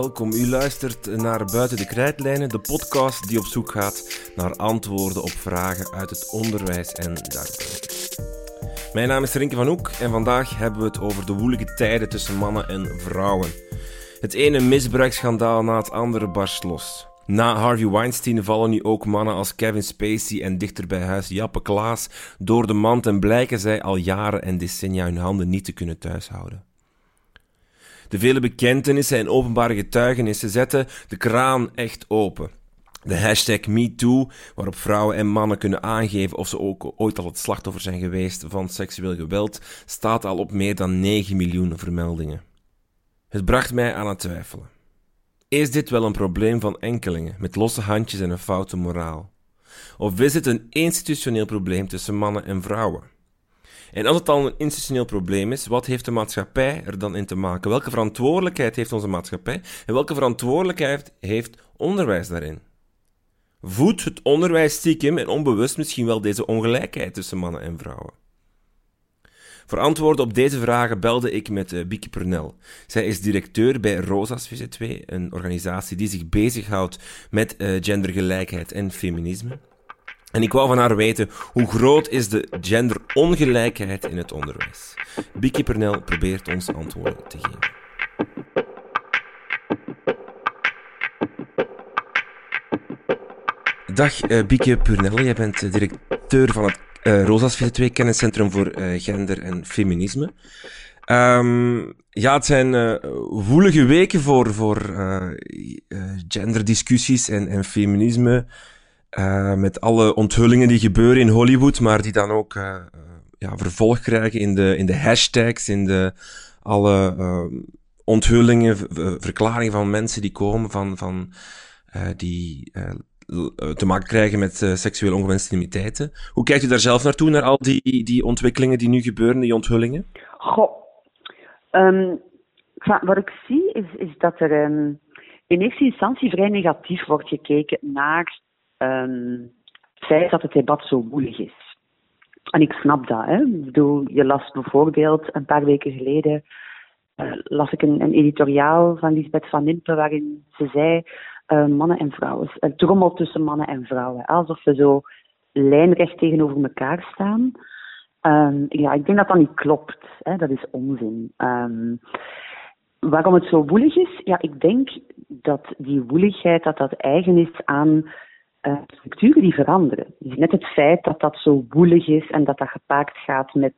welkom. U luistert naar Buiten de Krijtlijnen, de podcast die op zoek gaat naar antwoorden op vragen uit het onderwijs en daarbuiten. Mijn naam is Rinke van Hoek en vandaag hebben we het over de woelige tijden tussen mannen en vrouwen. Het ene misbruiksschandaal na het andere barst los. Na Harvey Weinstein vallen nu ook mannen als Kevin Spacey en dichter bij huis Jappe Klaas door de mand en blijken zij al jaren en decennia hun handen niet te kunnen thuishouden. De vele bekentenissen en openbare getuigenissen zetten de kraan echt open. De hashtag MeToo, waarop vrouwen en mannen kunnen aangeven of ze ook ooit al het slachtoffer zijn geweest van seksueel geweld, staat al op meer dan 9 miljoen vermeldingen. Het bracht mij aan het twijfelen. Is dit wel een probleem van enkelingen, met losse handjes en een foute moraal? Of is het een institutioneel probleem tussen mannen en vrouwen? En als het al een institutioneel probleem is, wat heeft de maatschappij er dan in te maken? Welke verantwoordelijkheid heeft onze maatschappij en welke verantwoordelijkheid heeft onderwijs daarin? Voedt het onderwijs stiekem en onbewust misschien wel deze ongelijkheid tussen mannen en vrouwen? Voor antwoorden op deze vragen belde ik met uh, Bieke Purnell. Zij is directeur bij Rosas VZ2, een organisatie die zich bezighoudt met uh, gendergelijkheid en feminisme. En ik wou van haar weten hoe groot is de genderongelijkheid in het onderwijs. Bieke Purnell probeert ons antwoorden te geven. Dag uh, Bieke Purnell, jij bent directeur van het uh, Rosas 2 Kenniscentrum voor uh, Gender en Feminisme. Um, ja, het zijn woelige weken voor, voor genderdiscussies en, en feminisme. Met alle onthullingen die gebeuren in Hollywood, maar die dan ook ja, vervolg krijgen in de, in de hashtags, in de alle onthullingen, verklaringen van mensen die komen van, van die eh, te maken krijgen met seksueel ongewenste intimiteiten. Hoe kijkt u daar zelf naartoe, naar al die, die ontwikkelingen die nu gebeuren, die onthullingen? Goh, um, wat ik zie is, is dat er um, in eerste instantie vrij negatief wordt gekeken naar um, het feit dat het debat zo woelig is. En ik snap dat. Hè. Ik bedoel, je las bijvoorbeeld een paar weken geleden uh, las ik een, een editoriaal van Lisbeth van Impe waarin ze zei uh, mannen en vrouwen. Een trommel tussen mannen en vrouwen. Alsof ze zo lijnrecht tegenover elkaar staan. Um, ja, ik denk dat dat niet klopt. Hè. Dat is onzin. Um, waarom het zo woelig is? Ja, ik denk dat die woeligheid dat dat eigen is aan uh, structuren die veranderen. Dus net het feit dat dat zo woelig is en dat dat gepaard gaat met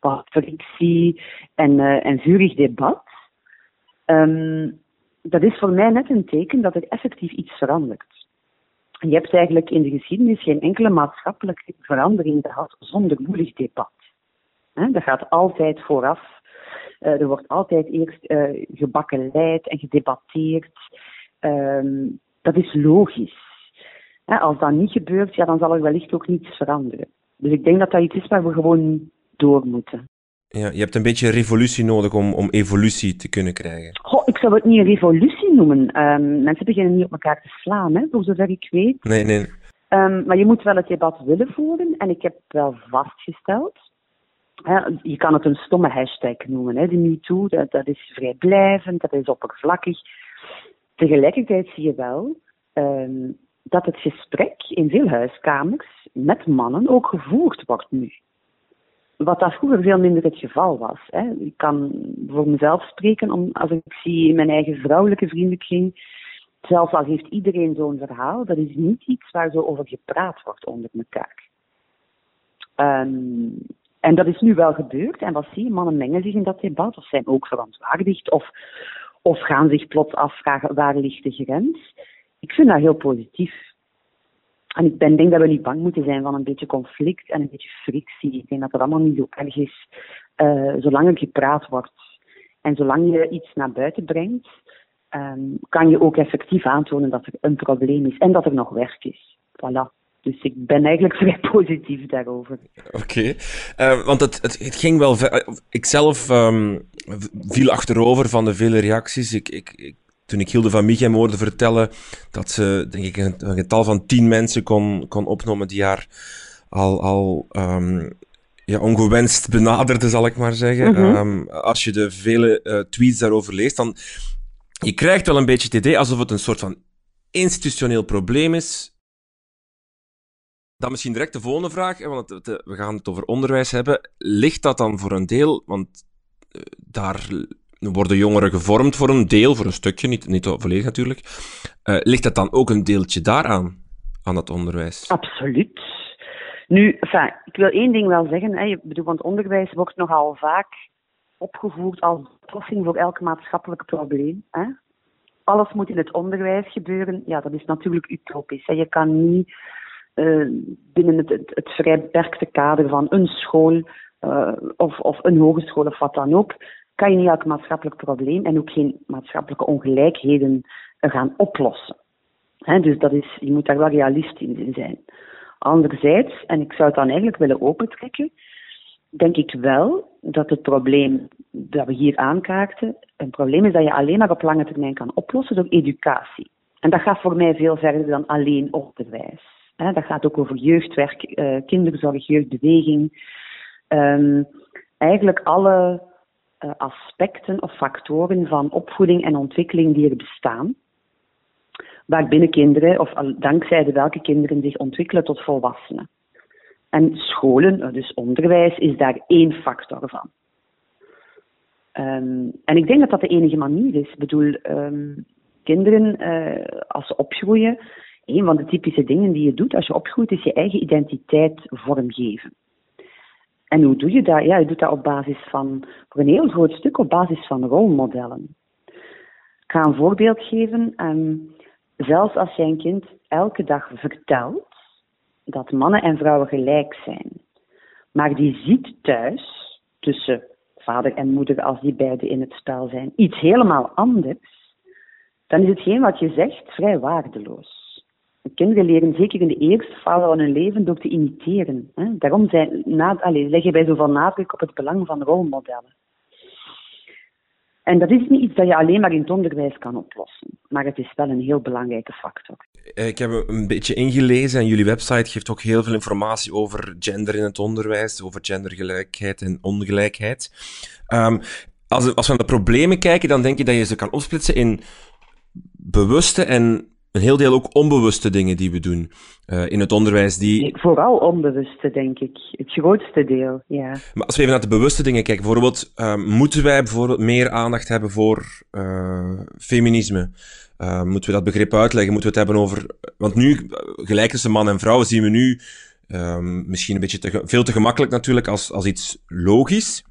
wat frictie en, uh, en vurig debat. Um, dat is voor mij net een teken dat er effectief iets verandert. Je hebt eigenlijk in de geschiedenis geen enkele maatschappelijke verandering gehad zonder woelig debat. Dat gaat altijd vooraf. Eh, er wordt altijd eerst uh, gebakken leid en gedebatteerd. Ehm, dat is logisch. Als dat niet gebeurt, ja, dan zal er wellicht ook niets veranderen. Dus ik denk dat dat iets is waar we gewoon door moeten. Ja, je hebt een beetje revolutie nodig om, om evolutie te kunnen krijgen. Goh, ik zou het niet een revolutie noemen. Um, mensen beginnen niet op elkaar te slaan, hè, voor zover ik weet. Nee, nee. Um, maar je moet wel het debat willen voeren. En ik heb wel vastgesteld. Hè, je kan het een stomme hashtag noemen, hè, de MeToo. Dat, dat is vrijblijvend, dat is oppervlakkig. Tegelijkertijd zie je wel um, dat het gesprek in veel huiskamers met mannen ook gevoerd wordt nu. Wat dat vroeger veel minder het geval was. Hè. Ik kan voor mezelf spreken om, als ik zie in mijn eigen vrouwelijke vriendenkring. Zelfs al heeft iedereen zo'n verhaal, dat is niet iets waar zo over gepraat wordt onder elkaar. Um, en dat is nu wel gebeurd. En wat zie je? Mannen mengen zich in dat debat of zijn ook verontwaardigd of, of gaan zich plots afvragen waar ligt de grens. Ik vind dat heel positief. En ik denk dat we niet bang moeten zijn van een beetje conflict en een beetje frictie. Ik denk dat dat allemaal niet zo erg is, uh, zolang er gepraat wordt. En zolang je iets naar buiten brengt, um, kan je ook effectief aantonen dat er een probleem is en dat er nog werk is. Voilà. Dus ik ben eigenlijk vrij positief daarover. Oké, uh, want het, het, ging wel ver. Ik zelf um, viel achterover van de vele reacties. Ik, ik toen ik Hilde van Michem hoorde vertellen dat ze, denk ik, een, getal van tien mensen kon, kon opnemen die haar al, al um, ja, ongewenst benaderde, zal ik maar zeggen. Mm -hmm. um, als je de vele uh, tweets daarover leest, dan je krijgt wel een beetje het idee alsof het een soort van institutioneel probleem is. Dan misschien direct de volgende vraag, want we gaan het over onderwijs hebben. Ligt dat dan voor een deel, want eh, daar worden jongeren gevormd voor een deel, voor een stukje, niet, niet volledig natuurlijk. Uh, ligt dat dan ook een deeltje daaraan, aan het onderwijs? Absoluut. Nu, enfin, ik wil één ding wel zeggen. Hè. Bedoel, want onderwijs wordt nogal vaak opgevoerd als oplossing voor elk maatschappelijk probleem. Hè. Alles moet in het onderwijs gebeuren. Ja, dat is natuurlijk utopisch. Hè. Je kan niet uh, binnen het, het, vrij beperkte kader van een school uh, of, of een hogeschool of wat dan ook, kan je niet elk maatschappelijk probleem en ook geen maatschappelijke ongelijkheden gaan oplossen. Dus dat is, je moet daar wel realist in zijn. Anderzijds, en ik zou het dan eigenlijk willen opentrekken, denk ik wel dat het probleem dat we hier aankaarten, een probleem is dat je alleen maar op lange termijn kan oplossen door educatie. En dat gaat voor mij veel verder dan alleen onderwijs. dat gaat ook over jeugdwerk, uh, kinderzorg, jeugdbeweging. Um, eigenlijk alle aspecten of factoren van opvoeding en ontwikkeling die er bestaan. Waarbinnen kinderen, of dankzij de welke kinderen zich ontwikkelen tot volwassenen. En scholen, eh, dus onderwijs, is daar één factor van. Um, en ik denk dat dat de enige manier is. Ik bedoel, um, kinderen, uh, als ze opgroeien, een van de typische dingen die je doet als je opgroeit, is je eigen identiteit vormgeven. En hoe doe je dat? Ja, je doet dat op basis van, voor een heel groot stuk op basis van rolmodellen. Ik ga een voorbeeld geven. Um, zelfs als jij een kind elke dag vertelt dat mannen en vrouwen gelijk zijn, maar die ziet thuis, tussen vader en moeder als die beiden in het spel zijn, iets helemaal anders, dan is hetgeen wat je zegt vrij waardeloos. Kinderen leren zeker in de eerste fase van hun leven door te imiteren. Hè. Daarom zijn, na, allez, leggen zoveel nadruk op het belang van rolmodellen. En dat is niet iets dat je alleen maar in het onderwijs kan oplossen, maar het is wel een heel belangrijke factor. Eh, ik heb een beetje ingelezen en jullie website geeft ook heel veel informatie over gender in het onderwijs, over gendergelijkheid en ongelijkheid. Um, als, als we naar de problemen kijken, dan denk je dat je ze kan opsplitsen in bewuste en een heel deel ook onbewuste dingen die we doen uh, in het onderwijs. Die... vooral onbewuste, denk ik. Het grootste deel, ja. Maar als we even naar de bewuste dingen kijken, bijvoorbeeld, uh, moeten wij bijvoorbeeld meer aandacht hebben voor uh, feminisme? moeten we dat begrip uitleggen? Moeten we het hebben over. Want nu, gelijk tussen man en vrouw, zien we nu ehm, misschien een beetje te, veel te gemakkelijk natuurlijk als, als iets logisch.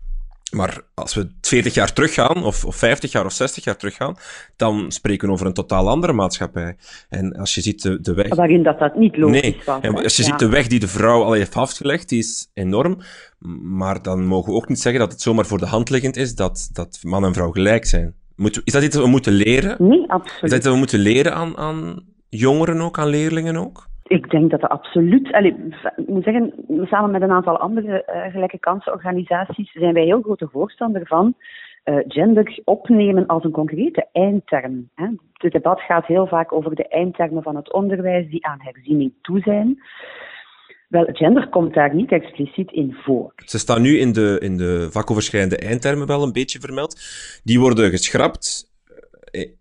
Maar als we 40 jaar teruggaan, of, of 50 jaar of 60 jaar teruggaan, dan spreken we over een totaal andere maatschappij. En als je ziet de, de weg... Waarin dat dat niet logisch nee. was. En als je ziet de weg die de vrouw al heeft afgelegd, die is enorm. Maar dan mogen we ook niet zeggen dat het zomaar voor de hand liggend is dat, dat man en vrouw gelijk zijn. Moet, is dat iets dat we moeten leren? Nee, absoluut. Is dat iets dat we moeten leren aan, aan jongeren ook, aan leerlingen ook? Ik denk dat dat absoluut. Moet zeggen, samen met een aantal andere uh, gelijke kansenorganisaties zijn wij heel grote voorstander van uh, gender opnemen als een concrete eindterm. Hè. Het debat gaat heel vaak over de eindtermen van het onderwijs die aan herziening toe zijn. Wel, gender komt daar niet expliciet in voor. Ze staan nu in de, in de vakoverschrijdende eindtermen wel een beetje vermeld. Die worden geschrapt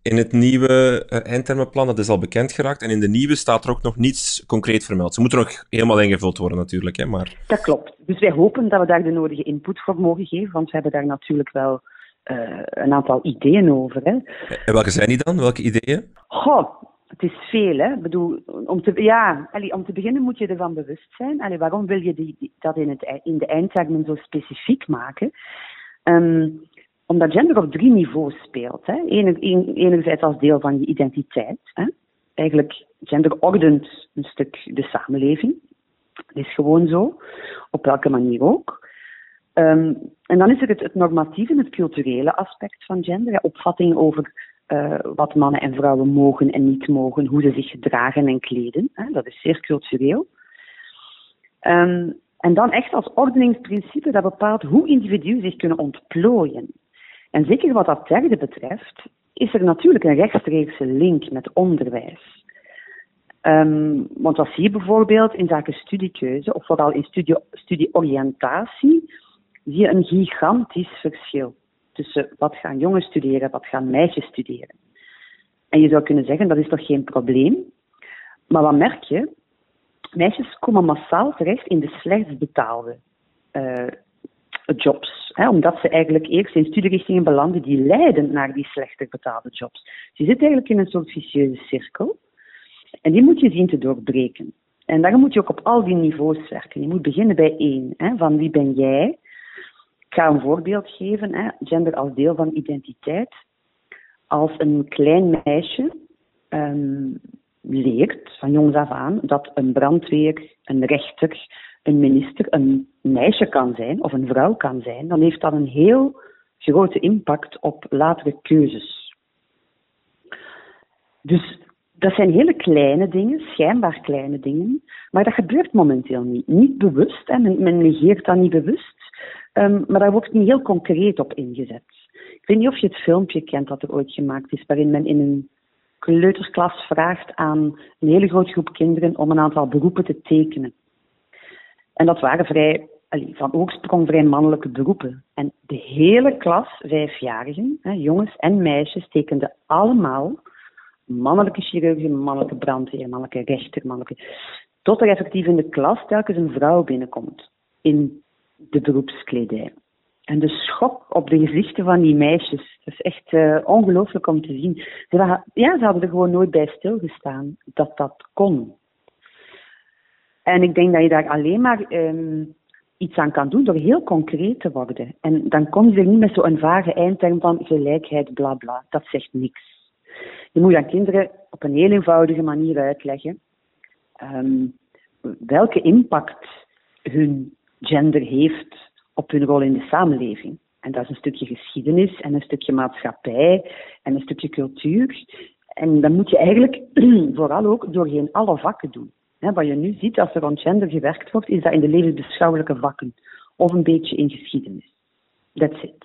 in het nieuwe uh, eindtermenplan, dat is al bekend geraakt. En in de nieuwe staat er ook nog niets concreet vermeld. Ze moeten nog helemaal ingevuld worden natuurlijk. Hè, maar... Dat klopt. Dus wij hopen dat we daar de nodige input voor mogen geven, want we hebben daar natuurlijk wel uh, een aantal ideeën over. Hè. En welke zijn die dan? Welke ideeën? Goh, het is veel. Hè. Ik bedoel, om, te, ja, allee, om te beginnen moet je ervan bewust zijn. Allee, waarom wil je die, die, dat in, het, in de eindtermen zo specifiek maken? Um, omdat gender op drie niveaus speelt. Hè. Ener, enerzijds als deel van je identiteit. Hè. Eigenlijk, gender ordent een stuk de samenleving. Dat is gewoon zo, op welke manier ook. Um, en dan is er het, normatieve, het culturele aspect van gender. Opvattingen over uh, wat mannen en vrouwen mogen en niet mogen, hoe ze zich gedragen en kleden. Hè. Dat is zeer cultureel. Um, en dan echt als ordeningsprincipe dat bepaalt hoe individuen zich kunnen ontplooien. En zeker wat dat derde betreft, is er natuurlijk een rechtstreekse link met onderwijs. Um, want wat zie je bijvoorbeeld in zaken studiekeuze, of vooral in studie, studieoriëntatie, zie je een gigantisch verschil tussen wat gaan jongens studeren en wat gaan meisjes studeren. En je zou kunnen zeggen, dat is toch geen probleem? Maar wat merk je? Meisjes komen massaal terecht in de slechtst betaalde uh, jobs. Omdat ze eigenlijk eerst in studierichtingen belanden die leiden naar die slechter betaalde jobs. je zit eigenlijk in een soort vicieuze cirkel. En die moet je zien te doorbreken. En daarom moet je ook op al die niveaus werken. Je moet beginnen bij één. Hè, van wie ben jij? Ik ga een voorbeeld geven. Hè, gender als deel van identiteit. Als een klein meisje um, leert, van jongs af aan, dat een brandweer, een rechter, een minister een meisje kan zijn of een vrouw kan zijn, dan heeft dat een heel grote impact op latere keuzes. Dus dat zijn hele kleine dingen, schijnbaar kleine dingen, maar dat gebeurt momenteel niet. Niet bewust, en men, negeert dat niet bewust, um, maar daar wordt niet heel concreet op ingezet. Ik weet niet of je het filmpje kent dat er ooit gemaakt is, waarin men in een kleutersklas vraagt aan een hele grote groep kinderen om een aantal beroepen te tekenen. En dat waren vrij, van oorsprong vrij mannelijke beroepen. En de hele klas, vijfjarigen, hè, jongens en meisjes, tekenden allemaal mannelijke chirurgie, mannelijke brandweer, mannelijke rechter, mannelijke... Tot er effectief in de klas telkens een vrouw binnenkomt in de beroepskledij. En de schok op de gezichten van die meisjes, dat is echt uh, ongelooflijk om te zien. Ze, ja, ze hadden er gewoon nooit bij stilgestaan dat dat kon. En ik denk dat je daar alleen maar um, iets aan kan doen door heel concreet te worden. En dan kom je er niet met zo'n vage eindterm van gelijkheid, bla bla. Dat zegt niks. Je moet aan kinderen op een heel eenvoudige manier uitleggen um, welke impact hun gender heeft op hun rol in de samenleving. En dat is een stukje geschiedenis en een stukje maatschappij en een stukje cultuur. En dat moet je eigenlijk vooral ook doorheen alle vakken doen wat je nu ziet als er rond gender gewerkt wordt, is dat in de levensbeschouwelijke vakken of een beetje in geschiedenis. That's it.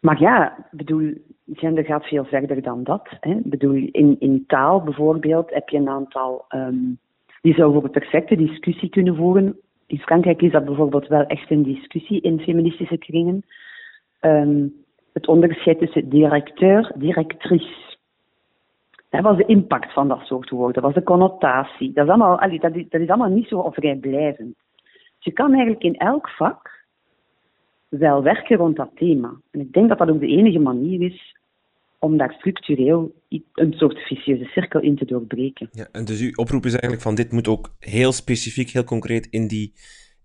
Maar ja, bedoel, gender gaat veel verder dan dat. Hè. Bedoel, in, in taal bijvoorbeeld heb je een aantal um, die zouden voor perfecte discussie kunnen voeren. In Frankrijk is dat bijvoorbeeld wel echt een discussie in feministische kringen. Um, het onderscheid tussen directeur, directrice. Dat was de impact van dat soort woorden, was de connotatie. Dat is allemaal, dat dat is allemaal niet zo vrijblijvend. Dus je kan eigenlijk in elk vak wel werken rond dat thema. En ik denk dat dat ook de enige manier is om daar structureel een soort vicieuze cirkel in te doorbreken. Ja, en dus uw oproep is eigenlijk van dit moet ook heel specifiek, heel concreet in die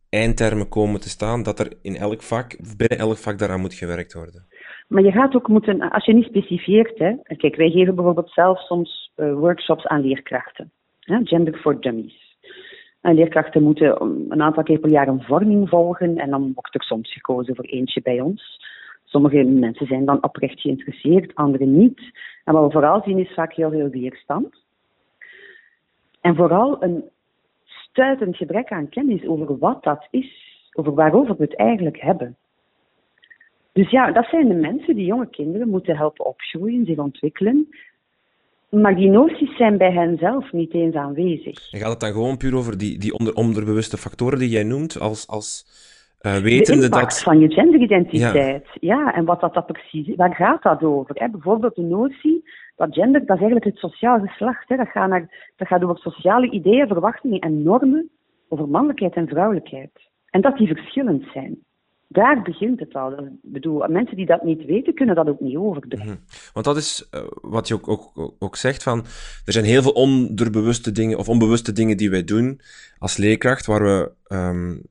eindtermen komen te staan, dat er in elk vak, binnen elk vak daaraan moet gewerkt worden. Maar je gaat ook moeten, als je niet specifieert, hè, kijk, wij geven bijvoorbeeld zelf soms uh, workshops aan leerkrachten, hè, Gender for Dummies. En leerkrachten moeten een aantal keer per jaar een vorming volgen en dan wordt er soms gekozen voor eentje bij ons. Sommige mensen zijn dan oprecht geïnteresseerd, anderen niet. En wat we vooral zien is vaak heel veel weerstand. En vooral een stuitend gebrek aan kennis over wat dat is, over waarover we het eigenlijk hebben. Dus ja, dat zijn de mensen die jonge kinderen moeten helpen opgroeien, zich ontwikkelen. Maar die noties zijn bij hen zelf niet eens aanwezig. En gaat het dan gewoon puur over die, die onder, onderbewuste factoren die jij noemt, als, als uh, wetende de dat... van je genderidentiteit. Ja. en wat dat, dat precies is. Waar gaat dat over? Hè? Bijvoorbeeld de notie dat gender, dat is eigenlijk het sociaal geslacht. Hè? Dat, gaat naar, dat gaat over sociale ideeën, verwachtingen en normen over mannelijkheid en vrouwelijkheid. En dat die verschillend zijn daar begint het al. Ik bedoel, mensen die dat niet weten, kunnen dat ook niet overbrengen. Mhm. Want dat is uh, wat je ook, ook, ook zegt, van, er zijn heel veel onderbewuste dingen, of onbewuste dingen die wij doen als leerkracht, waar we, um,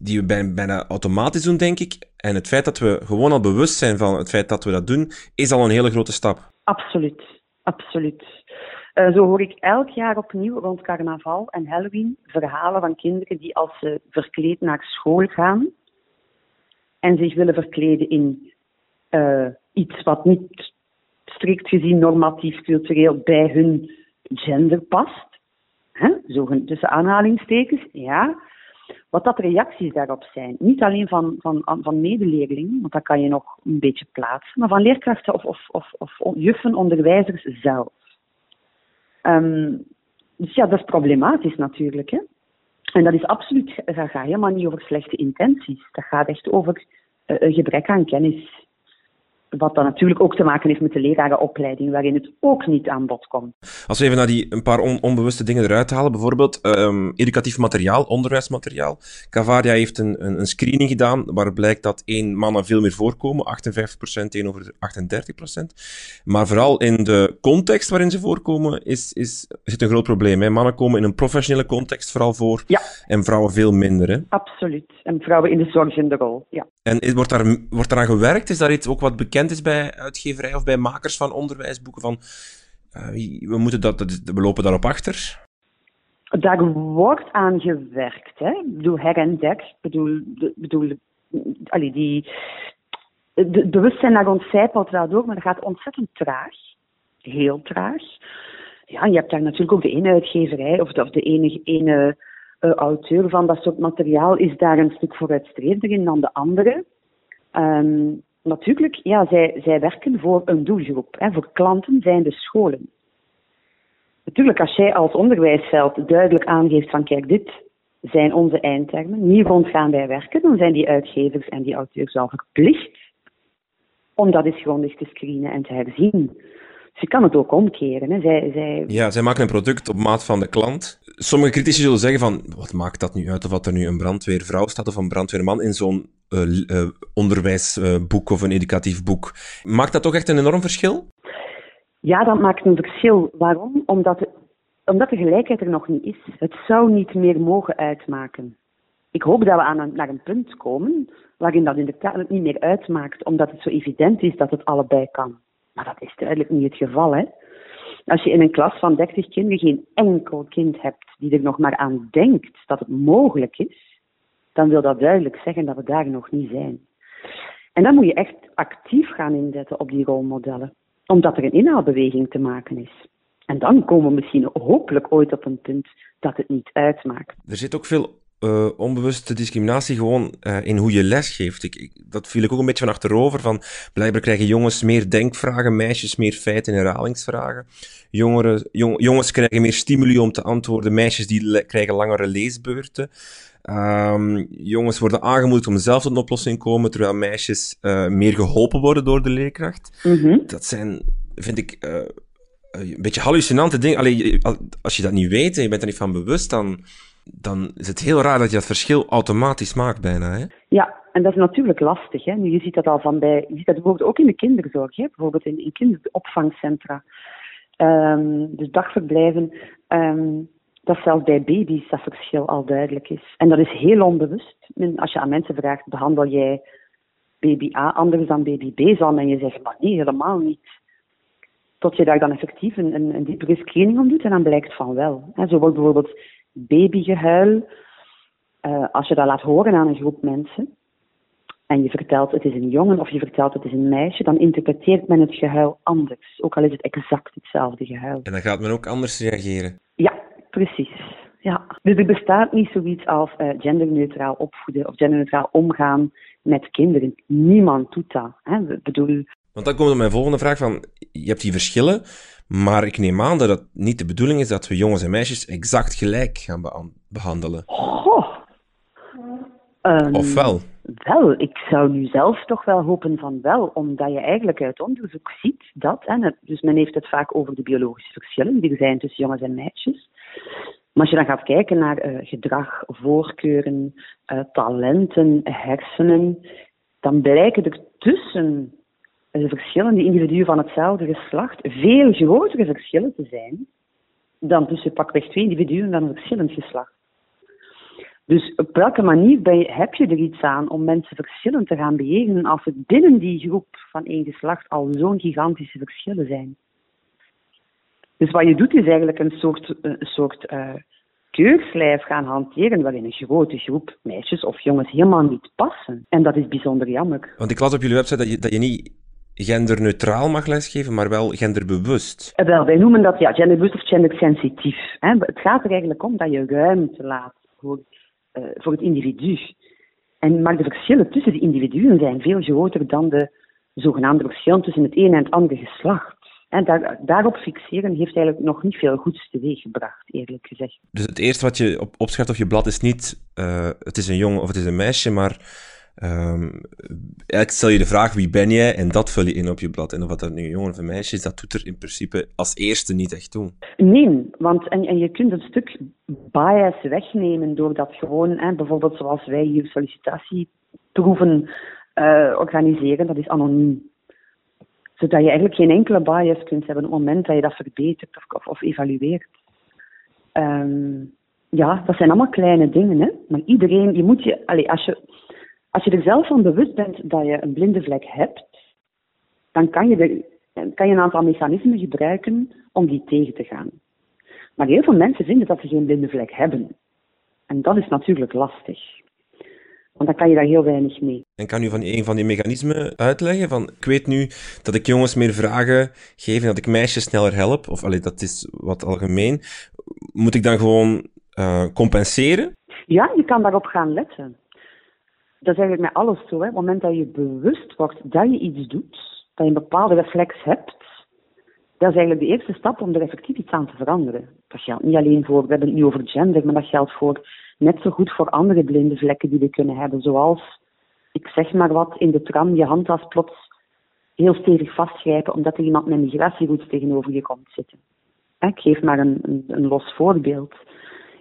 die we bijna, bijna automatisch doen, denk ik. En het feit dat we gewoon al bewust zijn van het feit dat we dat doen, is al een hele grote stap. Absoluut, absoluut. Uh, zo hoor ik elk jaar opnieuw rond carnaval en Halloween verhalen van kinderen die als ze verkleed naar school gaan, en zich willen verkleden in uh, iets wat niet strikt gezien normatief cultureel bij hun gender past. Hè? Zo tussen aanhalingstekens, ja. Wat dat reacties daarop zijn. Niet alleen van, van, van medeleerlingen, want dat kan je nog een beetje plaatsen, maar van leerkrachten of, of, of, of juffen, onderwijzers zelf. Um, dus ja, dat is problematisch natuurlijk. Hè? En dat is absoluut, dat gaat helemaal niet over slechte intenties. Dat gaat echt over een gebrek aan kennis. Wat dan natuurlijk ook te maken heeft met de lerarenopleiding, waarin het ook niet aan bod komt. Als we even naar die een paar onbewuste dingen eruit halen, bijvoorbeeld um, educatief materiaal, onderwijsmateriaal. Cavaria heeft een, een, een, screening gedaan waar blijkt dat één mannen veel meer voorkomen, 58% tegenover 38%. Maar vooral in de context waarin ze voorkomen is, is, zit een groot probleem. Hè? Mannen komen in een professionele context vooral voor ja. en vrouwen veel minder. Hè? Absoluut. En vrouwen in de zorgende rol, ja. En wordt daar, wordt daar aan gewerkt? Is daar iets ook wat bekend is bij uitgeverij of bij makers van onderwijsboeken? Van, we, moeten dat, we lopen daarop achter? Daar wordt aan gewerkt. Hè? Ik bedoel, her en bedoel, bedoel allee, die, bewustzijn naar ons zijpelt wel door, maar dat gaat ontzettend traag. Heel traag. Ja, je hebt daar natuurlijk ook de ene uitgeverij of de, of de ene, auteur van dat soort materiaal is daar een stuk vooruitstrevender in dan de andere. Um, natuurlijk, ja, zij, zij werken voor een doelgroep. Hè. Voor klanten zijn de scholen. Natuurlijk, als jij als onderwijsveld duidelijk aangeeft van kijk, dit zijn onze eindtermen, hier rond gaan wij werken, dan zijn die uitgevers en die auteurs al verplicht om dat eens grondig te screenen en te herzien. Je kan het ook omkeren. Hè. Zij, zij... Ja, zij maken een product op maat van de klant. Sommige critici zullen zeggen van, wat maakt dat nu uit of dat er nu een brandweervrouw staat of een brandweerman in zo'n uh, uh, onderwijsboek of een educatief boek. Maakt dat toch echt een enorm verschil? Ja, dat maakt een verschil. Waarom? Omdat, omdat de gelijkheid er nog niet is. Het zou niet meer mogen uitmaken. Ik hoop dat we aan een, naar een punt komen waarin dat inderdaad niet meer uitmaakt, omdat het zo evident is dat het allebei kan. Maar dat is duidelijk niet het geval. Hè? Als je in een klas van 30 kinderen geen enkel kind hebt die er nog maar aan denkt dat het mogelijk is, dan wil dat duidelijk zeggen dat we daar nog niet zijn. En dan moet je echt actief gaan inzetten op die rolmodellen, omdat er een inhaalbeweging te maken is. En dan komen we misschien hopelijk ooit op een punt dat het niet uitmaakt. Er zit ook veel uh, onbewuste discriminatie gewoon uh, in hoe je lesgeeft. Ik, ik, dat viel ik ook een beetje van achterover. Van, blijkbaar krijgen jongens meer denkvragen, meisjes meer feiten en herhalingsvragen. Jongeren, jong, jongens krijgen meer stimuli om te antwoorden, meisjes die krijgen langere leesbeurten. Um, jongens worden aangemoedigd om zelf tot een oplossing te komen, terwijl meisjes uh, meer geholpen worden door de leerkracht. Mm -hmm. Dat zijn, vind ik, een beetje hallucinante dingen. Allee, als je dat niet weet en je bent er niet van bewust, dan dan is het heel raar dat je dat verschil automatisch maakt bijna. Hè? Ja, en dat is natuurlijk lastig. Hè? Nu, je ziet dat al van bij, je ziet dat bijvoorbeeld ook in de kinderzorg, hè? bijvoorbeeld in, in kinderopvangcentra. Um, dus dagverblijven, um, dat zelfs bij baby's dat verschil al duidelijk is. En dat is heel onbewust. Als je aan mensen vraagt, behandel jij baby A anders dan baby B, zal men je zeggen, maar nee, helemaal niet. Tot je daar dan effectief een, een, een diepere screening om doet en dan blijkt van wel. Zo wordt bijvoorbeeld babygehuil, uh, als je dat laat horen aan een groep mensen, en je vertelt het is een jongen of je vertelt het is een meisje, dan interpreteert men het gehuil anders. Ook al is het exact hetzelfde gehuil. En dan gaat men ook anders reageren. Ja, precies. Ja. Dus er bestaat niet zoiets als uh, genderneutraal opvoeden of genderneutraal omgaan met kinderen. Niemand doet dat. Hè. Ik bedoel... Want dan komt mijn volgende vraag van, je hebt die verschillen, maar ik neem aan dat het niet de bedoeling is dat we jongens en meisjes exact gelijk gaan behandelen. Goh. Um, of wel? Wel, ik zou nu zelf toch wel hopen van wel, omdat je eigenlijk uit onderzoek ziet dat, en dus men heeft het vaak over de biologische verschillen die er zijn tussen jongens en meisjes. Maar als je dan gaat kijken naar uh, gedrag, voorkeuren, uh, talenten, hersenen, dan blijken er tussen de verschillende individuen van hetzelfde geslacht veel grotere verschillen te zijn dan tussen pakweg twee individuen van een verschillend geslacht. Dus op welke manier je, heb je er iets aan om mensen verschillend te gaan bejegenen als er binnen die groep van één geslacht al zo'n gigantische verschillen zijn? Dus wat je doet is eigenlijk een soort, een soort uh, keurslijf gaan hanteren waarin een grote groep meisjes of jongens helemaal niet passen. En dat is bijzonder jammer. Want ik las op jullie website dat je, dat je niet genderneutraal mag lesgeven, maar wel genderbewust. Eh, wel, wij noemen dat ja, genderbewust of gendersensitief. Het gaat er eigenlijk om dat je ruimte laat voor, uh, voor het individu. En, maar de verschillen tussen de individuen zijn veel groter dan de zogenaamde verschillen tussen het ene en het andere geslacht. En daar, daarop fixeren heeft eigenlijk nog niet veel goeds teweeggebracht, eerlijk gezegd. Dus het eerste wat je op, opschrijft op je blad is niet uh, het is een jongen of het is een meisje, maar Um, stel je de vraag wie ben jij en dat vul je in op je blad. En of dat nu jongen of een meisje is, dat doet er in principe als eerste niet echt toe. Nee, want en, en je kunt een stuk bias wegnemen door dat gewoon, hè, bijvoorbeeld zoals wij hier sollicitatieproeven uh, organiseren, dat is anoniem. Zodat je eigenlijk geen enkele bias kunt hebben op het moment dat je dat verbetert of, of, evalueert. Um, ja, dat zijn allemaal kleine dingen, hè. Maar iedereen, je moet je, allez, als je als je er zelf van bewust bent dat je een blinde vlek hebt, dan kan je, de, kan je een aantal mechanismen gebruiken om die tegen te gaan. Maar heel veel mensen vinden dat ze geen blinde vlek hebben. En dat is natuurlijk lastig. Want dan kan je daar heel weinig mee. En kan u van een van die mechanismen uitleggen? Van, ik weet nu dat ik jongens meer vragen geef en dat ik meisjes sneller help. Of allee, dat is wat algemeen. Moet ik dan gewoon uh, compenseren? Ja, je kan daarop gaan letten dat is eigenlijk met alles zo. Hè. Op het moment dat je bewust wordt dat je iets doet, dat je een bepaalde reflex hebt, dat is eigenlijk de eerste stap om er effectief iets aan te veranderen. Dat geldt niet alleen voor, we hebben het nu over gender, maar dat geldt voor net zo goed voor andere blinde vlekken die we kunnen hebben. Zoals, ik zeg maar wat, in de tram je handtas plots heel stevig vastgrijpen omdat er iemand met migratieroutes tegenover je komt zitten. Ik geef maar een, een, een los voorbeeld.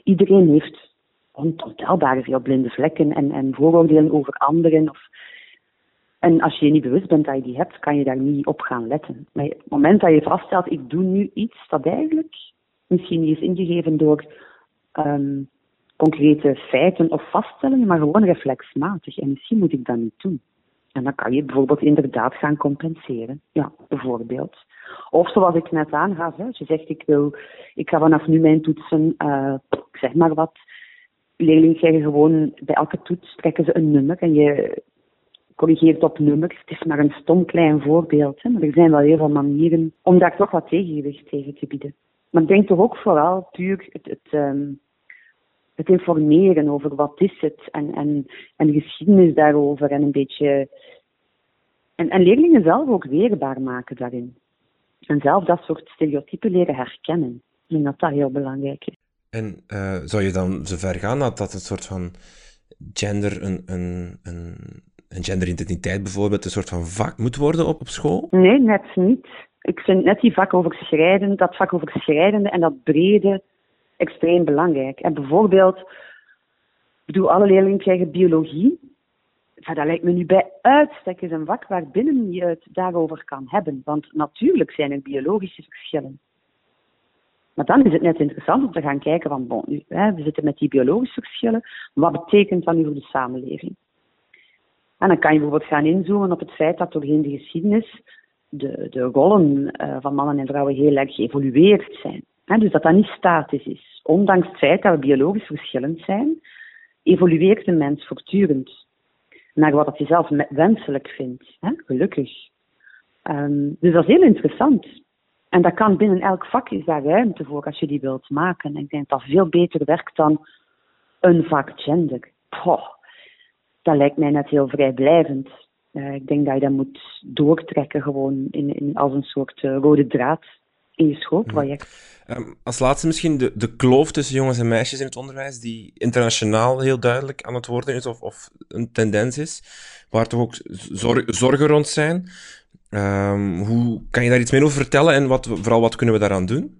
Iedereen heeft ontelbare veel blinde vlekken en, en vooroordelen over anderen. Of, en als je je niet bewust bent dat je die hebt, kan je daar niet op gaan letten. Maar op het moment dat je vaststelt, ik doe nu iets dat eigenlijk misschien niet is ingegeven door um, concrete feiten of vaststellingen, maar gewoon reflexmatig. En misschien moet ik dat niet doen. En dan kan je bijvoorbeeld inderdaad gaan compenseren. Ja, bijvoorbeeld. Of zoals ik net aangaf, als je zegt ik wil, ik ga vanaf nu mijn toetsen, ik zeg maar wat, leerlingen krijgen gewoon bij elke toets trekken ze een nummer en je corrigeert op nummer. Het is maar een stom klein voorbeeld, maar er zijn wel heel veel manieren om daar toch wat tegengewicht tegen te bieden. Maar ik denk toch ook vooral puur het, het, um, het informeren over wat is het en, en, en de geschiedenis daarover en een beetje. En, en leerlingen zelf ook weerbaar maken daarin. En zelf dat soort stereotypen leren herkennen. Ik denk dat dat heel belangrijk is. En uh, zou je dan zover gaan dat, dat het soort van gender, een, een, een, een genderidentiteit bijvoorbeeld, een soort van vak moet worden op, op school? Nee, net niet. Ik vind net die vak overschrijdend, dat vak overschrijdende en dat brede extreem belangrijk. En bijvoorbeeld, ik bedoel, alle leerlingen krijgen biologie. dat lijkt me nu bij uitstek eens een vak waarbinnen je het daarover kan hebben. Want natuurlijk zijn er biologische verschillen. Maar dan is het net interessant om te gaan kijken van, hè, we zitten met die biologische verschillen, wat betekent dat nu voor de samenleving? En dan kan je bijvoorbeeld gaan inzoomen op het feit dat doorheen de geschiedenis de, de rollen uh, van mannen en vrouwen heel erg geëvolueerd zijn. Hè, dus dat dat niet statisch is. Ondanks het feit dat we biologisch verschillend zijn, evolueert de mens voortdurend naar wat hij zelf wenselijk vindt. Hè, gelukkig. Um, dus dat is heel interessant. En dat kan binnen elk vak is daar ruimte voor als je die wilt maken. En ik denk dat veel beter werkt dan een vak gender. Dat lijkt mij net heel vrijblijvend. Uh, ik denk dat je dat moet doortrekken gewoon in, in als een soort uh, rode draad in je schoolproject. Um, als laatste misschien de, de kloof tussen jongens en meisjes in het onderwijs, die internationaal heel duidelijk aan het worden is of, of een tendens is, waar toch ook zorgen rond zijn. Um, hoe, kan je daar iets meer over vertellen en wat, vooral wat kunnen we daaraan doen?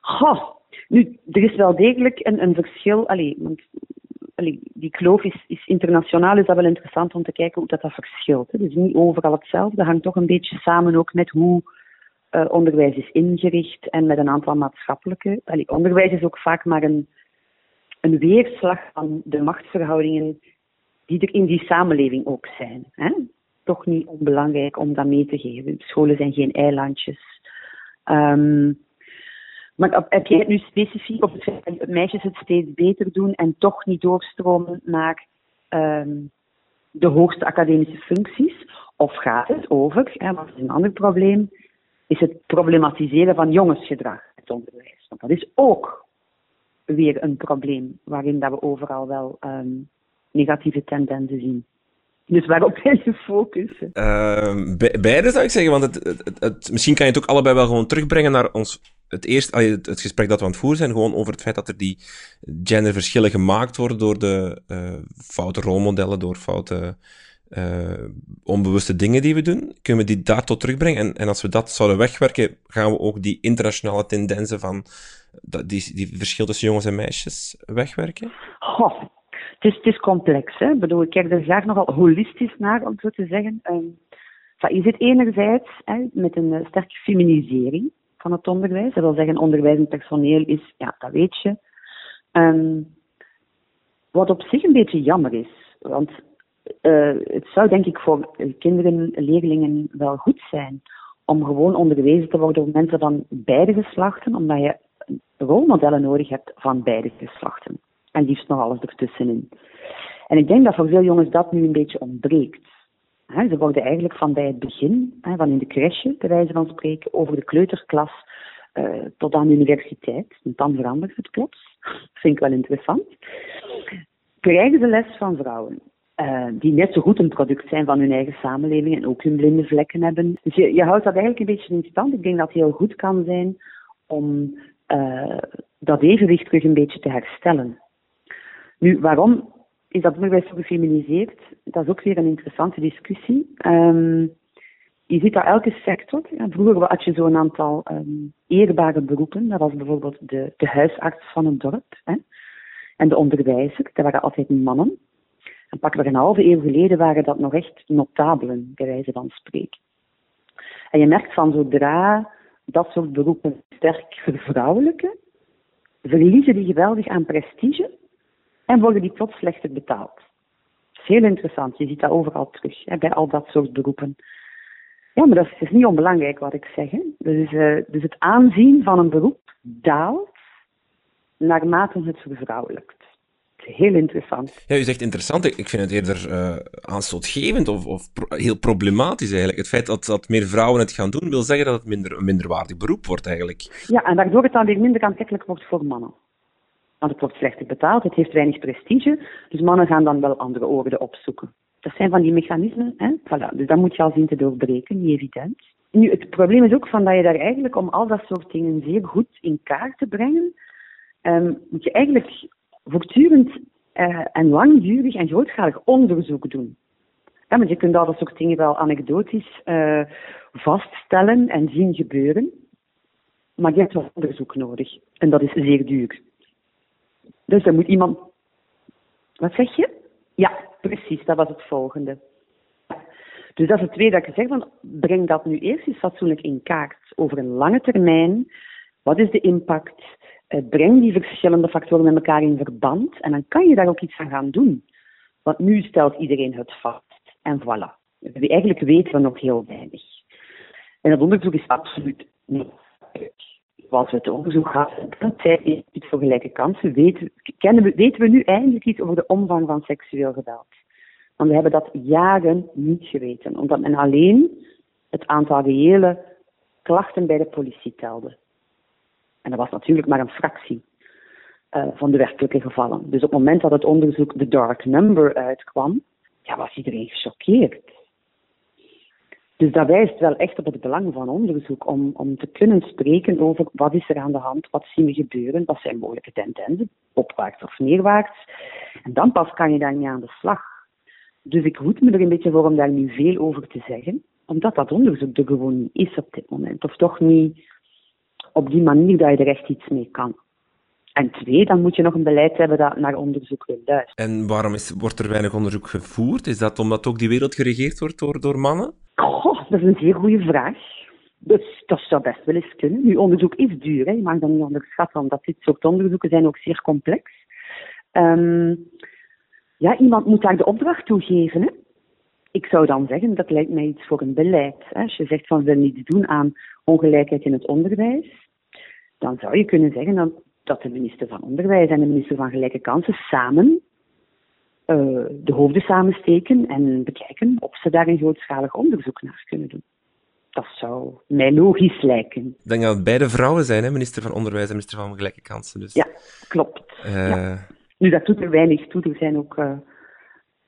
Goh, nu, er is wel degelijk een, een verschil. Allee, die kloof is, is, internationaal, is dat wel interessant om te kijken hoe dat, dat verschilt. Het is niet overal hetzelfde. Dat hangt toch een beetje samen ook met hoe uh, onderwijs is ingericht en met een aantal maatschappelijke. Onderwijs is ook vaak maar een, een weerslag van de machtsverhoudingen die er in die samenleving ook zijn. Hè? Toch niet onbelangrijk om dat mee te geven. Scholen zijn geen eilandjes. Um, maar heb jij het nu specifiek op het meisjes het steeds beter doen en toch niet doorstromen naar um, de hoogste academische functies? Of gaat het over, is een ander probleem, is het problematiseren van jongensgedrag in het onderwijs? Want dat is ook weer een probleem waarin dat we overal wel um, negatieve tendensen zien. Dus waarop ga je focussen? Uh, beide zou ik zeggen, want het, het, het, misschien kan je het ook allebei wel gewoon terugbrengen naar ons het eerste, het, het gesprek dat we aan het voeren zijn, gewoon over het feit dat er die genderverschillen gemaakt worden door de uh, foute rolmodellen, door foute uh, onbewuste dingen die we doen, kunnen we die daar tot terugbrengen. En, en als we dat zouden wegwerken, gaan we ook die internationale tendensen van die, die verschil tussen jongens en meisjes wegwerken? Goh, het is, complex. Hè? Ik bedoel, ik kijk er graag nogal holistisch naar, om zo te zeggen. Um, je zit enerzijds hè, met een uh, sterke feminisering van het onderwijs. Dat wil zeggen, onderwijs personeel is, ja, dat weet je. Um, wat op zich een beetje jammer is. Want uh, het zou denk ik voor kinderen, leerlingen wel goed zijn om gewoon onderwezen te worden door mensen van beide geslachten, omdat je rolmodellen nodig hebt van beide geslachten. En liefst nog alles ertussenin. En ik denk dat voor veel jongens dat nu een beetje ontbreekt. ze worden eigenlijk van bij het begin, van in de crèche, bij wijze van spreken, over de kleuterklas uh, tot aan de universiteit, en dan verandert het plots, vind ik wel interessant, krijgen ze les van vrouwen. Uh, die net zo goed een product zijn van hun eigen samenleving en ook hun blinde vlekken hebben. Dus je, je houdt dat eigenlijk een beetje in stand. Ik denk dat het heel goed kan zijn om uh, dat evenwicht terug een beetje te herstellen. Nu, waarom is dat onderwijs zo gefeminiseerd? Dat is ook weer een interessante discussie. Um, je ziet dat elke sector, ja, vroeger had je zo'n aantal um, eerbare beroepen, dat was bijvoorbeeld de, de huisarts van een dorp hè, en de onderwijzer, dat waren altijd mannen. En pakken we een halve eeuw geleden waren dat nog echt notabelen, bij wijze van spreken. En je merkt van zodra dat soort beroepen sterk vervrouwelijken, verliezen die geweldig aan prestige en worden die plots slechter betaald. Dat is heel interessant, je ziet dat overal terug, hè, bij al dat soort beroepen. Ja, maar dat is, is niet onbelangrijk wat ik zeg. Hè. Dus, uh, dus het aanzien van een beroep daalt naarmate het vervrouwelijkt heel interessant. Ja, u zegt interessant. Ik vind het eerder uh, aanstootgevend of, of heel problematisch eigenlijk. Het feit dat, dat meer vrouwen het gaan doen, wil zeggen dat het minder, een minderwaardig beroep wordt eigenlijk. Ja, en waardoor het dan weer minder aantrekkelijk wordt voor mannen. Want het wordt slechter betaald, het heeft weinig prestige, dus mannen gaan dan wel andere oorden opzoeken. Dat zijn van die mechanismen, hè? Voilà. dus dat moet je al zien te doorbreken, niet evident. Nu, het probleem is ook van dat je daar eigenlijk, om al dat soort dingen zeer goed in kaart te brengen, um, moet je eigenlijk voortdurend uh, en langdurig en grootschalig onderzoek doen. Want je kunt al dat soort dingen wel anekdotisch uh, vaststellen en zien gebeuren. Maar je hebt wel onderzoek nodig. En dat is zeer duur. Dus er moet iemand. Wat zeg je? Ja, precies, dat was het volgende. Dus dat is het tweede dat ik zeg, van, breng dat nu eerst eens fatsoenlijk in kaart over een lange termijn. Wat is de impact? Eh, breng die verschillende factoren met elkaar in verband en dan kan je daar ook iets aan gaan doen. Want nu stelt iedereen het vast en voilà. Eigenlijk weten we nog heel weinig. En dat onderzoek is absoluut niet. Zoals we het onderzoek hadden, tijd iets voor gelijke kansen, weten, kennen we, weten we nu eindelijk iets over de omvang van seksueel geweld. Want we hebben dat jaren niet geweten, omdat men alleen het aantal reële klachten bij de politie telde. En dat was natuurlijk maar een fractie uh, van de werkelijke gevallen. Dus op het moment dat het onderzoek de dark number uitkwam, ja, was iedereen gechoqueerd. Dus dat wijst wel echt op het belang van onderzoek om, om te kunnen spreken over wat is er aan de hand, wat zien we gebeuren, wat zijn mogelijke tendensen, opwaarts of neerwaarts. En dan pas kan je daarmee aan de slag. Dus ik hoed me er een beetje voor om daar nu veel over te zeggen, omdat dat onderzoek er gewoon niet is op dit moment. Of toch niet op die manier dat je er echt iets mee kan. En twee, dan moet je nog een beleid hebben dat naar onderzoek wil luisteren. En waarom is, wordt er weinig onderzoek gevoerd? Is dat omdat ook die wereld geregeerd wordt door, door mannen? Goh, dat is een zeer goede vraag. Dus dat zou best wel eens kunnen. Nu, onderzoek is duur, hè. je mag dat niet onderschatten, omdat dit soort onderzoeken zijn ook zeer complex. Um, ja, iemand moet daar de opdracht toe geven. Hè. Ik zou dan zeggen, dat lijkt mij iets voor een beleid. Hè. Als je zegt van we willen iets doen aan ongelijkheid in het onderwijs, dan zou je kunnen zeggen dat, dat de minister van Onderwijs en de minister van Gelijke Kansen samen uh, de hoofden samensteken en bekijken of ze daar een grootschalig onderzoek naar kunnen doen. Dat zou mij logisch lijken. Ik denk dat het beide vrouwen zijn, hè? minister van Onderwijs en minister van Gelijke Kansen. Dus. Ja, klopt. Uh... Ja. Nu, dat doet er weinig toe. Er zijn ook uh,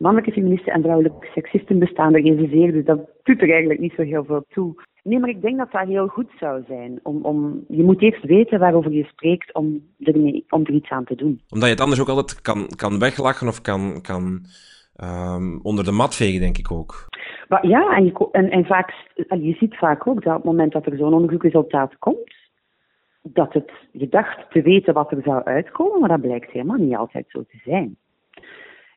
mannelijke feministen en vrouwelijke seksisten bestaan er evenzeer, dus dat doet er eigenlijk niet zo heel veel toe. Nee, maar ik denk dat dat heel goed zou zijn. Om, om, je moet eerst weten waarover je spreekt om, ermee, om er iets aan te doen. Omdat je het anders ook altijd kan, kan weglachen of kan, kan um, onder de mat vegen, denk ik ook. Maar ja, en je, en, en vaak, je ziet vaak ook dat op het moment dat er zo'n onderzoekresultaat komt, dat het, je dacht te weten wat er zou uitkomen, maar dat blijkt helemaal niet altijd zo te zijn.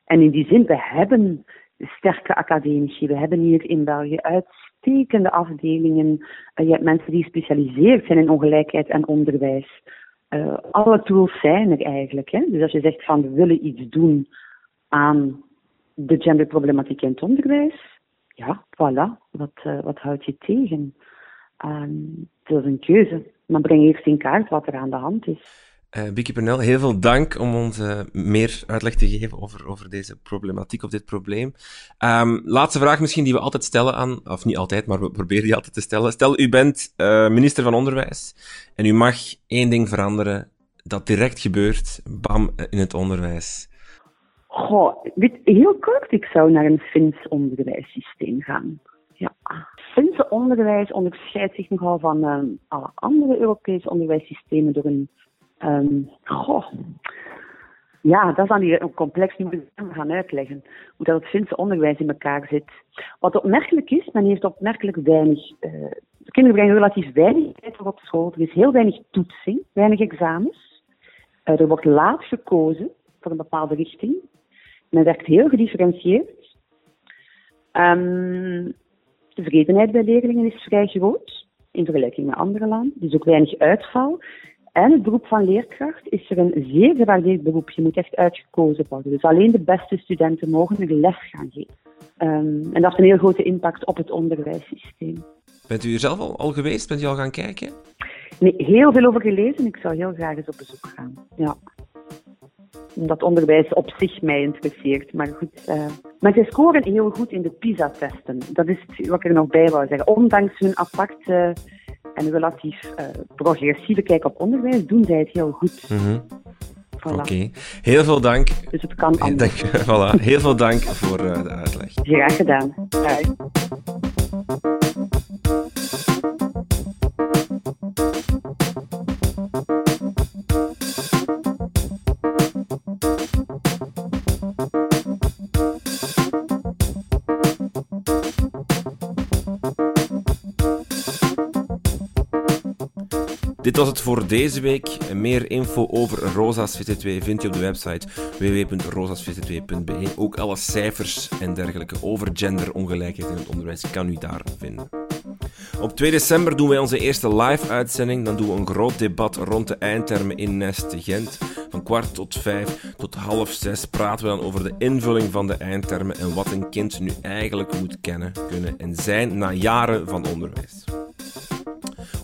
En in die zin, we hebben sterke academici. We hebben hier in België uitstekende afdelingen. Uh, je hebt mensen die gespecialiseerd zijn in ongelijkheid en onderwijs. Uh, alle tools zijn er eigenlijk. Hè? Dus als je zegt van we willen iets doen aan de genderproblematiek in het onderwijs, ja, voilà, wat, uh, wat houd je tegen? Um, dat is een keuze. Maar breng eerst in kaart wat er aan de hand is. Uh, Pernel, heel veel dank om ons uh, meer uitleg te geven over, over deze problematiek of dit probleem. Um, laatste vraag misschien die we altijd stellen aan, of niet altijd, maar we proberen die altijd te stellen. Stel, u bent uh, minister van Onderwijs en u mag één ding veranderen dat direct gebeurt, bam, in het onderwijs. Goh, heel kort, ik zou naar een Fins onderwijssysteem gaan. Ja. Finse onderwijs onderscheidt zich nogal van um, alle andere Europese onderwijssystemen door een Um, goh. Ja, dat is dan hier complex. Nu moet gaan uitleggen hoe dat het Finse onderwijs in elkaar zit. Wat opmerkelijk is, men heeft opmerkelijk weinig. De kinderen brengen relatief weinig tijd voor op school. Er is heel weinig toetsing, weinig examens. Uh, er wordt laat gekozen voor een bepaalde richting. Men werkt heel gedifferentieerd. Um, de tevredenheid bij leerlingen is vrij groot in vergelijking met andere landen. Er is ook weinig uitval. En het beroep van leerkracht is er een zeer gewaardeerd beroep. Je moet echt uitgekozen worden. Dus alleen de beste studenten mogen er les gaan geven. Um, en dat heeft een heel grote impact op het onderwijssysteem. Bent u er zelf al, al geweest? Bent u al gaan kijken? Nee, heel veel over gelezen. Ik zou heel graag eens op bezoek gaan. Ja. Omdat onderwijs op zich mij interesseert. Maar goed. Uh... Maar ze scoren heel goed in de PISA-testen. Dat is wat ik er nog bij wou zeggen. Ondanks hun aparte en relatief uh, progressieve kijk op onderwijs doen zij het heel goed. Mm -hmm. voilà. Oké, okay. heel veel dank. Dus het kan anders. Dank, voilà. Heel veel dank voor uh, de uitleg. Graag gedaan. Bye. Dit was het voor deze week. Meer info over Rosa's VT2 vind je op de website www.rosasvt2.be. Ook alle cijfers en dergelijke over genderongelijkheid in het onderwijs kan u daar vinden. Op 2 december doen wij onze eerste live-uitzending. Dan doen we een groot debat rond de eindtermen in Nest Gent. Van kwart tot vijf tot half zes praten we dan over de invulling van de eindtermen en wat een kind nu eigenlijk moet kennen, kunnen en zijn na jaren van onderwijs.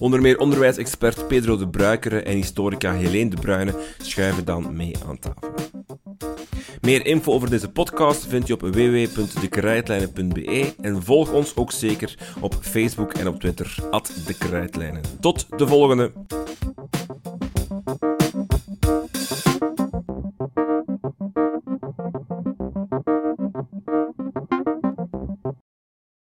Onder meer onderwijsexpert Pedro de Bruikere en historica Helene de Bruyne schuiven dan mee aan tafel. Meer info over deze podcast vind je op www.dekrijtlijnen.be en volg ons ook zeker op Facebook en op Twitter, at de Tot de volgende!